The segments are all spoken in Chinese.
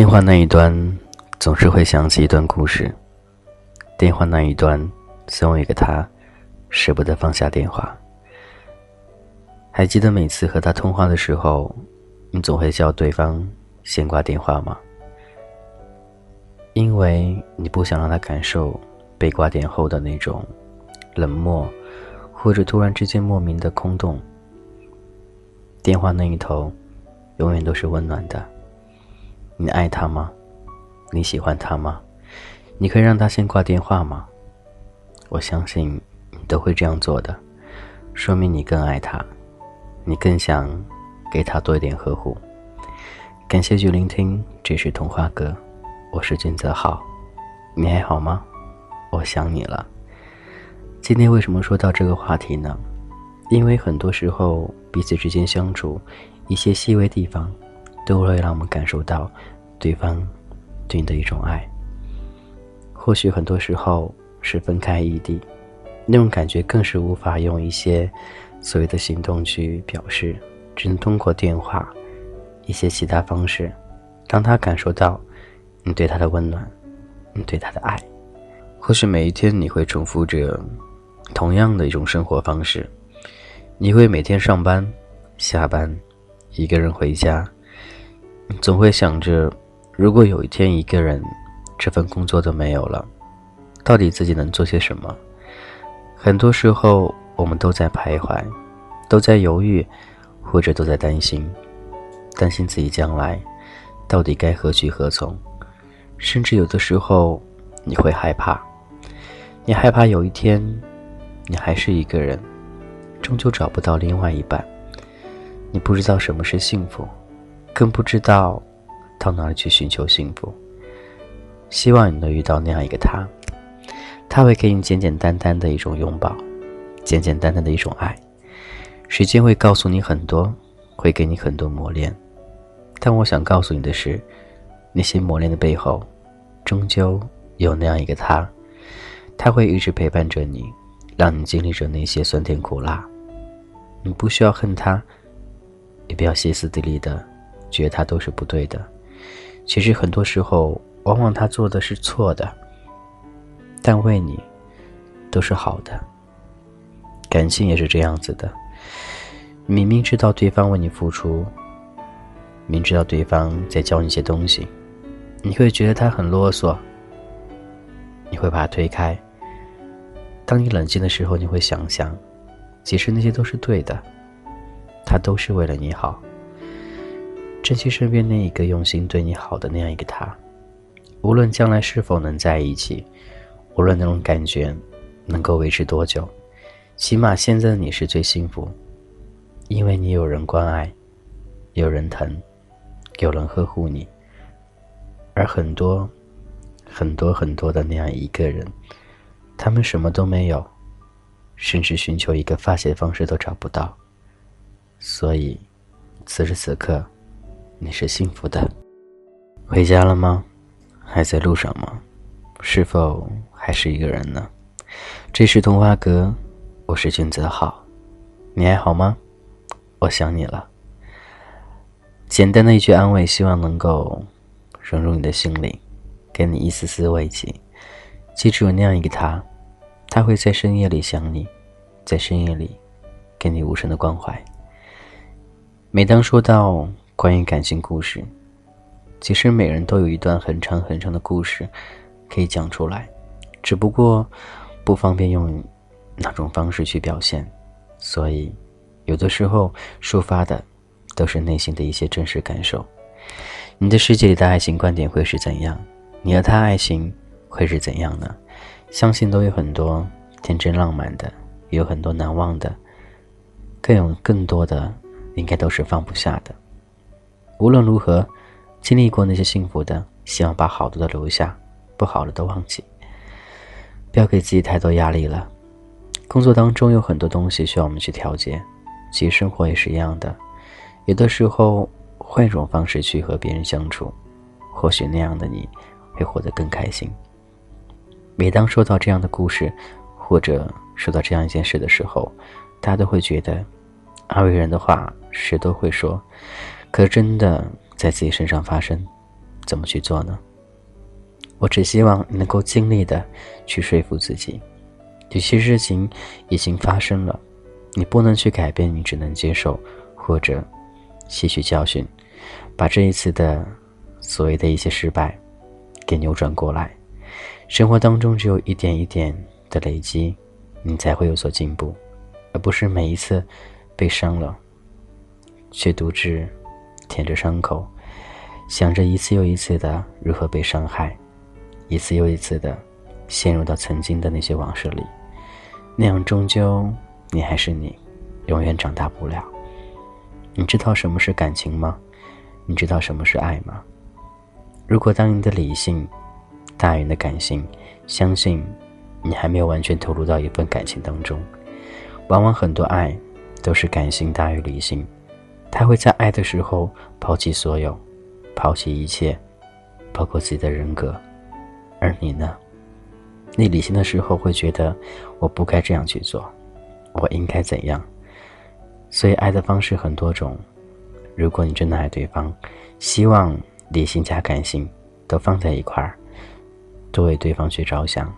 电话那一端总是会想起一段故事。电话那一端总有一个他，舍不得放下电话。还记得每次和他通话的时候，你总会叫对方先挂电话吗？因为你不想让他感受被挂电后的那种冷漠，或者突然之间莫名的空洞。电话那一头永远都是温暖的。你爱他吗？你喜欢他吗？你可以让他先挂电话吗？我相信你都会这样做的，说明你更爱他，你更想给他多一点呵护。感谢去聆听，这是童话哥，我是君泽浩，你还好吗？我想你了。今天为什么说到这个话题呢？因为很多时候彼此之间相处，一些细微地方。都会让我们感受到对方对你的一种爱。或许很多时候是分开异地，那种感觉更是无法用一些所谓的行动去表示，只能通过电话一些其他方式，让他感受到你对他的温暖，你对他的爱。或许每一天你会重复着同样的一种生活方式，你会每天上班、下班，一个人回家。总会想着，如果有一天一个人这份工作都没有了，到底自己能做些什么？很多时候，我们都在徘徊，都在犹豫，或者都在担心，担心自己将来到底该何去何从。甚至有的时候，你会害怕，你害怕有一天，你还是一个人，终究找不到另外一半。你不知道什么是幸福。更不知道到哪里去寻求幸福。希望你能遇到那样一个他，他会给你简简单单的一种拥抱，简简单单的一种爱。时间会告诉你很多，会给你很多磨练。但我想告诉你的是，那些磨练的背后，终究有那样一个他，他会一直陪伴着你，让你经历着那些酸甜苦辣。你不需要恨他，也不要歇斯底里的。觉得他都是不对的，其实很多时候，往往他做的是错的，但为你都是好的。感情也是这样子的，明明知道对方为你付出，明知道对方在教你一些东西，你会觉得他很啰嗦，你会把他推开。当你冷静的时候，你会想想，其实那些都是对的，他都是为了你好。珍惜身边那一个用心对你好的那样一个他，无论将来是否能在一起，无论那种感觉能够维持多久，起码现在的你是最幸福，因为你有人关爱，有人疼，有人呵护你。而很多、很多、很多的那样一个人，他们什么都没有，甚至寻求一个发泄方式都找不到。所以，此时此刻。你是幸福的，回家了吗？还在路上吗？是否还是一个人呢？这是童话阁，我是君泽浩，你还好吗？我想你了。简单的一句安慰，希望能够融入你的心里，给你一丝丝慰藉。记住那样一个他，他会在深夜里想你，在深夜里给你无声的关怀。每当说到。关于感情故事，其实每人都有一段很长很长的故事可以讲出来，只不过不方便用哪种方式去表现，所以有的时候抒发的都是内心的一些真实感受。你的世界里的爱情观点会是怎样？你和他爱情会是怎样呢？相信都有很多天真浪漫的，也有很多难忘的，更有更多的应该都是放不下的。无论如何，经历过那些幸福的，希望把好的都留下，不好的都忘记。不要给自己太多压力了。工作当中有很多东西需要我们去调节，其实生活也是一样的。有的时候换一种方式去和别人相处，或许那样的你会活得更开心。每当说到这样的故事，或者说到这样一件事的时候，大家都会觉得，安慰人的话谁都会说。可真的在自己身上发生，怎么去做呢？我只希望能够尽力的去说服自己，有些事情已经发生了，你不能去改变，你只能接受或者吸取教训，把这一次的所谓的一些失败给扭转过来。生活当中只有一点一点的累积，你才会有所进步，而不是每一次被伤了，却独自舔着伤口，想着一次又一次的如何被伤害。一次又一次的陷入到曾经的那些往事里，那样终究你还是你，永远长大不了。你知道什么是感情吗？你知道什么是爱吗？如果当你的理性大于你的感性，相信你还没有完全投入到一份感情当中。往往很多爱都是感性大于理性，他会在爱的时候抛弃所有，抛弃一切，包括自己的人格。而你呢？你理性的时候会觉得我不该这样去做，我应该怎样？所以爱的方式很多种。如果你真的爱对方，希望理性加感性都放在一块儿，多为对方去着想，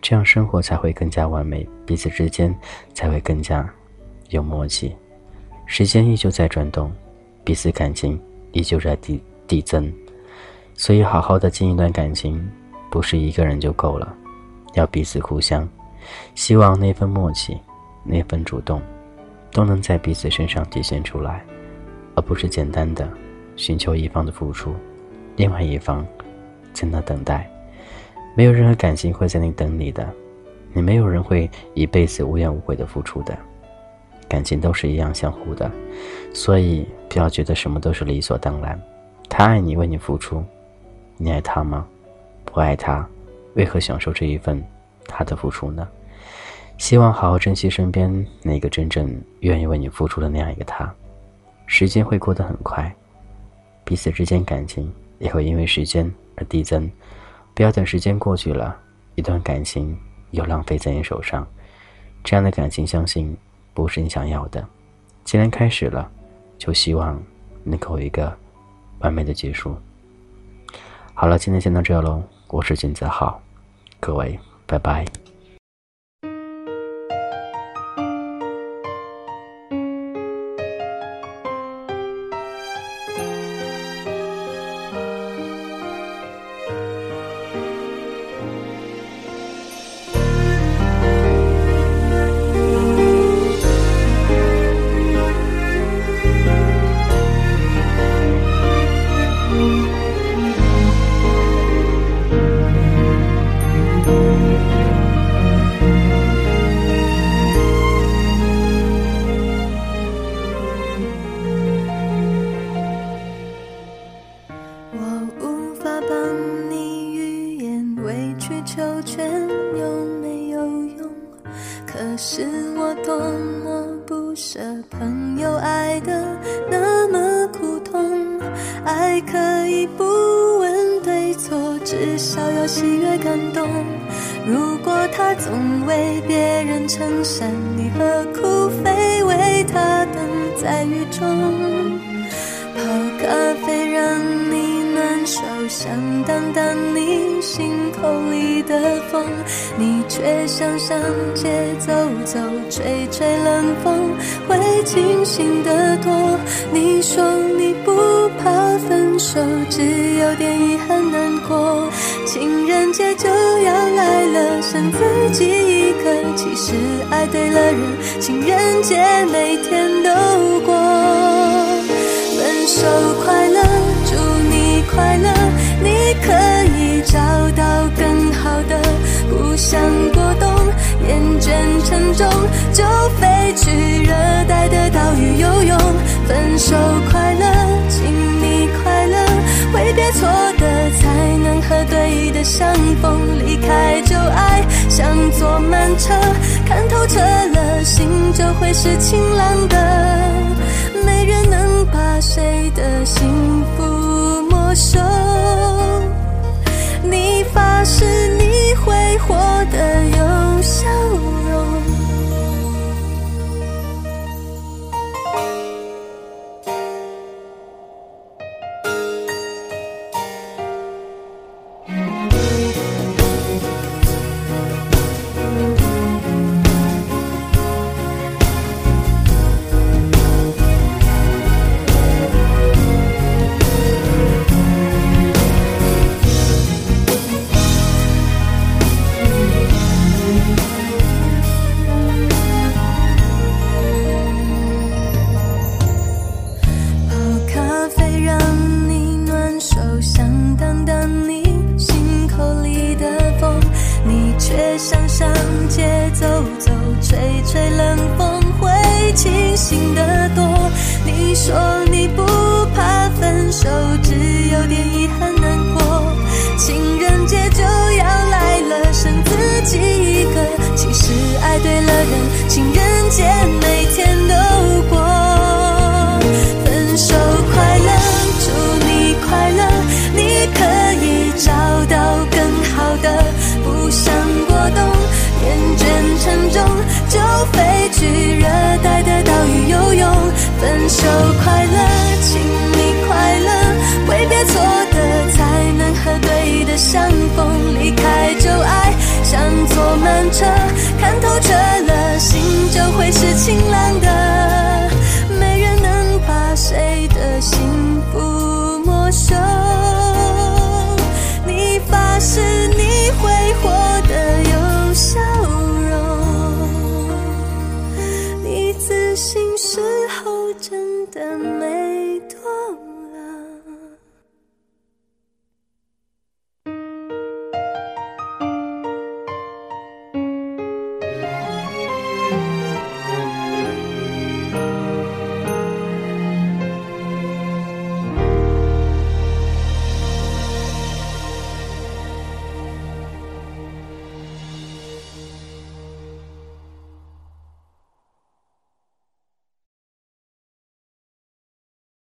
这样生活才会更加完美，彼此之间才会更加有默契。时间依旧在转动，彼此感情依旧在递递增，所以好好的经营一段感情。不是一个人就够了，要彼此互相。希望那份默契，那份主动，都能在彼此身上体现出来，而不是简单的寻求一方的付出，另外一方在那等待。没有任何感情会在那等你的，你没有人会一辈子无怨无悔的付出的。感情都是一样相互的，所以不要觉得什么都是理所当然。他爱你，为你付出，你爱他吗？不爱他，为何享受这一份他的付出呢？希望好好珍惜身边那个真正愿意为你付出的那样一个他。时间会过得很快，彼此之间感情也会因为时间而递增。不要等时间过去了，一段感情又浪费在你手上，这样的感情相信不是你想要的。既然开始了，就希望能够有一个完美的结束。好了，今天先到这喽。我是金子浩，各位，拜拜。可是我多么不舍朋友爱得那么苦痛爱可以不问对错至少有喜悦感动。如果他总为别人撑伞你何苦非为他等在雨中？想挡挡你心口里的风，你却想上街走走，吹吹冷风，会清醒得多。你说你不怕分手，只有点遗憾难过。情人节就要来了，剩自己一个。其实爱对了人，情人节每天都过。分手快乐，祝你快乐，可以找到更好的。不想过冬，厌倦沉重，就飞去热带的岛屿游泳。分手快乐，请你快乐，挥别错的，才能和对的相逢。离开旧爱，像坐慢车，看透彻了，心就会是晴朗的。没人能把谁的幸福没收。你发誓你会活得有笑容。都快乐请你快乐挥别错的才能和对的相逢。离开旧爱像坐慢车看透彻了心就会是晴朗的。